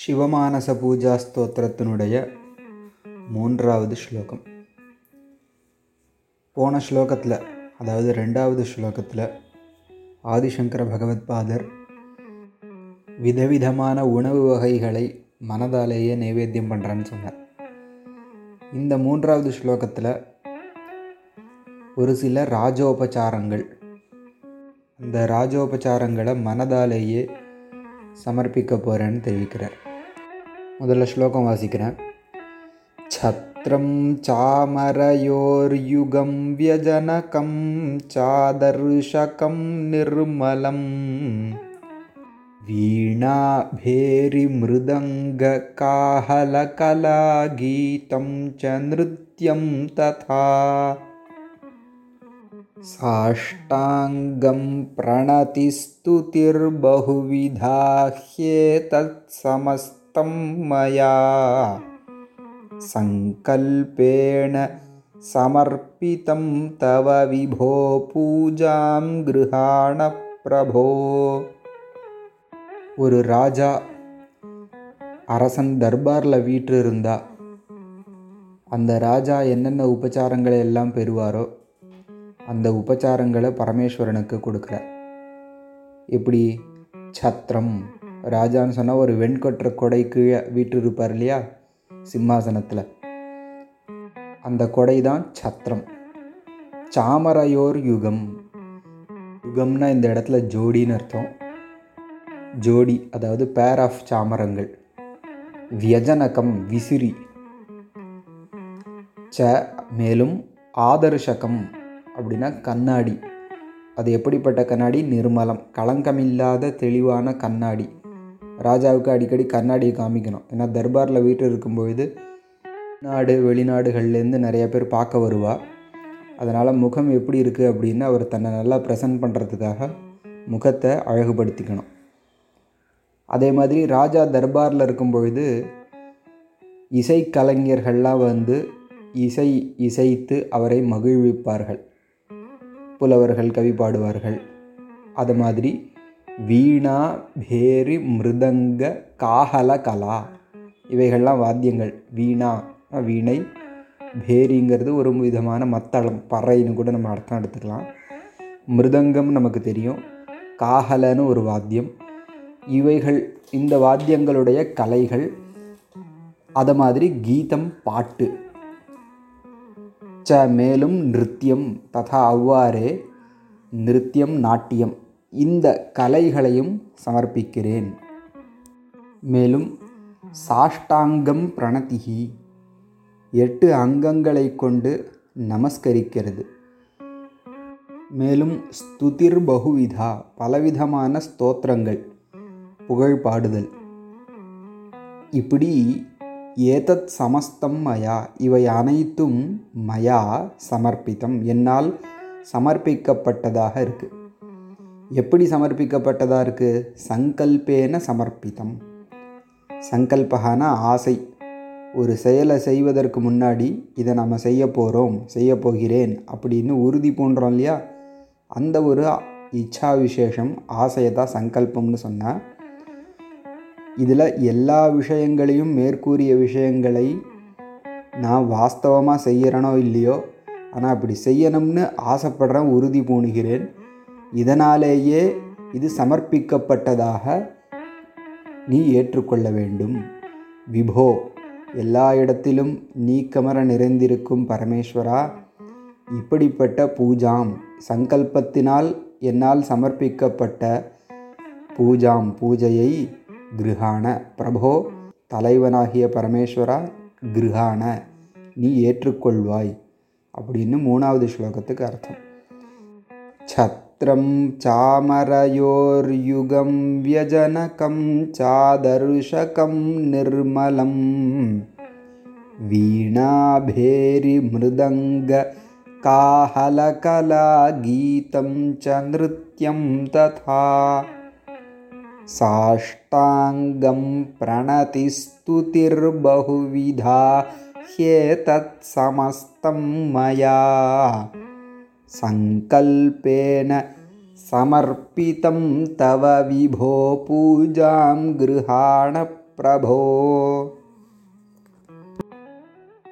சிவமானச பூஜா ஸ்தோத்திரத்தினுடைய மூன்றாவது ஸ்லோகம். போன ஸ்லோகத்தில் அதாவது ரெண்டாவது ஸ்லோகத்தில் ஆதிசங்கர பகவத்பாதர் விதவிதமான உணவு வகைகளை மனதாலேயே நைவேத்தியம் பண்ணுறான்னு சொன்னார். இந்த மூன்றாவது ஸ்லோகத்தில் ஒரு சில ராஜோபச்சாரங்கள் அந்த ராஜோபச்சாரங்களை மனதாலேயே சமர்ப்பிக்க போகிறேன்னு தெரிவிக்கிறார். முதல்ல ஸ்லோகம் வாசிக்கிறேன் छत्रं चामरयोर्युगं व्यजनकं चादर्शकं निर्मलं वीणाभेरिमृदङ्गकाहलकलागीतं च नृत्यं तथा साष्टाङ्गं प्रणतिस्तुतिर्बहुविधा ह्येतत्समस्तं मया सङ्कल्पेण समर्पितं तव विभो பூஜாं गृहाण பிரபோ ஒரு ராஜா அரசன் தர்பாரில் வீட்டு இருந்தா அந்த ராஜா என்னென்ன உபச்சாரங்களை எல்லாம் பெறுவாரோ அந்த உபச்சாரங்களை பரமேஸ்வரனுக்கு கொடுக்குறார் எப்படி சத்திரம் ராஜான்னு சொன்னால் ஒரு வெண்கொற்ற கொடை கீழே வீட்டு இருப்பார் இல்லையா? சிம்மாசனத்தில். அந்த கொடை தான் சத்திரம். சாமரையோர் யுகம். யுகம்னா இந்த இடத்துல ஜோடின்னு அர்த்தம். ஜோடி அதாவது பேர் ஆஃப் சாமரங்கள். வியஜனகம் விசிறி. ச மேலும் ஆதர்ஷகம் அப்படின்னா கண்ணாடி. அது எப்படிப்பட்ட கண்ணாடி? நிர்மலம். களங்கமில்லாத தெளிவான கண்ணாடி. ராஜாவுக்கு அடிக்கடி கண்ணாடியை காமிக்கணும். ஏன்னா தர்பாரில் வீட்டில் இருக்கும்பொழுது நாடு வெளிநாடுகள்லேருந்து நிறையா பேர் பார்க்க வருவா. அதனால் முகம் எப்படி இருக்குது அப்படின்னு அவர் தன்னை நல்லா ப்ரெசன்ட் பண்ணுறதுக்காக முகத்தை அழகுபடுத்திக்கணும். அதே மாதிரி ராஜா தர்பாரில் இருக்கும் பொழுது இசைக்கலைஞர்கள்லாம் வந்து இசை இசைத்து அவரை மகிழ்விப்பார்கள். புலவர்கள் கவி பாடுவார்கள். அது மாதிரி வீணா பேரி மிருதங்க காஹல கலா. இவைகள்லாம் வாத்தியங்கள். வீணா வீணை. பேரிங்கிறது ஒரு விதமான மத்தளம் பறைன்னு கூட நம்ம அர்த்தம் எடுத்துக்கலாம். மிருதங்கம் நமக்கு தெரியும். காஹலன்னு ஒரு வாத்தியம். இவைகள் இந்த வாத்தியங்களுடைய கலைகள் அது மாதிரி கீதம் பாட்டு. ச மேலும் நிருத்தியம் ததா அவ்வாறே நிருத்தியம் நாட்டியம். இந்த கலைகளையும் சமர்ப்பிக்கிறேன். மேலும் சாஷ்டாங்கம் பிரணதிகி எட்டு அங்கங்களை கொண்டு நமஸ்கரிக்கிறது. மேலும் ஸ்துதிர் பகுவிதா பலவிதமான ஸ்தோத்திரங்கள் புகழ் பாடுதல். இப்படி ஏதத் சமஸ்தம் மயா இவை அனைத்தும் மயா சமர்ப்பித்தம் என்னால் சமர்ப்பிக்கப்பட்டதாக இருக்குது எப்படி சமர்ப்பிக்கப்பட்டதாக இருக்குது சங்கல்பேன சமர்ப்பித்தம் சங்கல்பகான ஆசை. ஒரு செயலை செய்வதற்கு முன்னாடி இதை நம்ம செய்ய போகிறோம் செய்ய போகிறேன் அப்படின்னு உறுதி போன்றோம் இல்லையா? அந்த ஒரு இச்சா விசேஷம் ஆசையை தான் சங்கல்பம்னு சொன்னால் இதில் எல்லா விஷயங்களையும் மேற்கூறிய விஷயங்களை நான் வாஸ்தவமாக செய்கிறனோ இல்லையோ ஆனால் அப்படி செய்யணும்னு ஆசைப்படுறேன் உறுதி பூணுகிறேன் இதனாலேயே இது சமர்ப்பிக்கப்பட்டதாக நீ ஏற்றுக்கொள்ள வேண்டும். விபோ எல்லா இடத்திலும் நீக்கமர நிறைந்திருக்கும் பரமேஸ்வரா இப்படிப்பட்ட பூஜாம் சங்கல்பத்தினால் என்னால் சமர்ப்பிக்கப்பட்ட பூஜாம் பூஜையை கிருஹான பிரபோ தலைவனாகிய பரமேஸ்வரா கிருஹான நீ ஏற்றுக்கொள்வாய் அப்படின்னு மூணாவது ஸ்லோகத்துக்கு அர்த்தம். சத்ரம் पुत्रं चामरयोर्युगं व्यजनकं चादर्शकं निर्मलम् वीणाभेरिमृदङ्गकाहलकला गीतं च नृत्यं तथा साष्टाङ्गं प्रणतिस्तुतिर्बहुविधा ह्येतत्समस्तं मया। सङ्कल्पेन समर्पितं तव विभो पूजां गृहाण प्रभो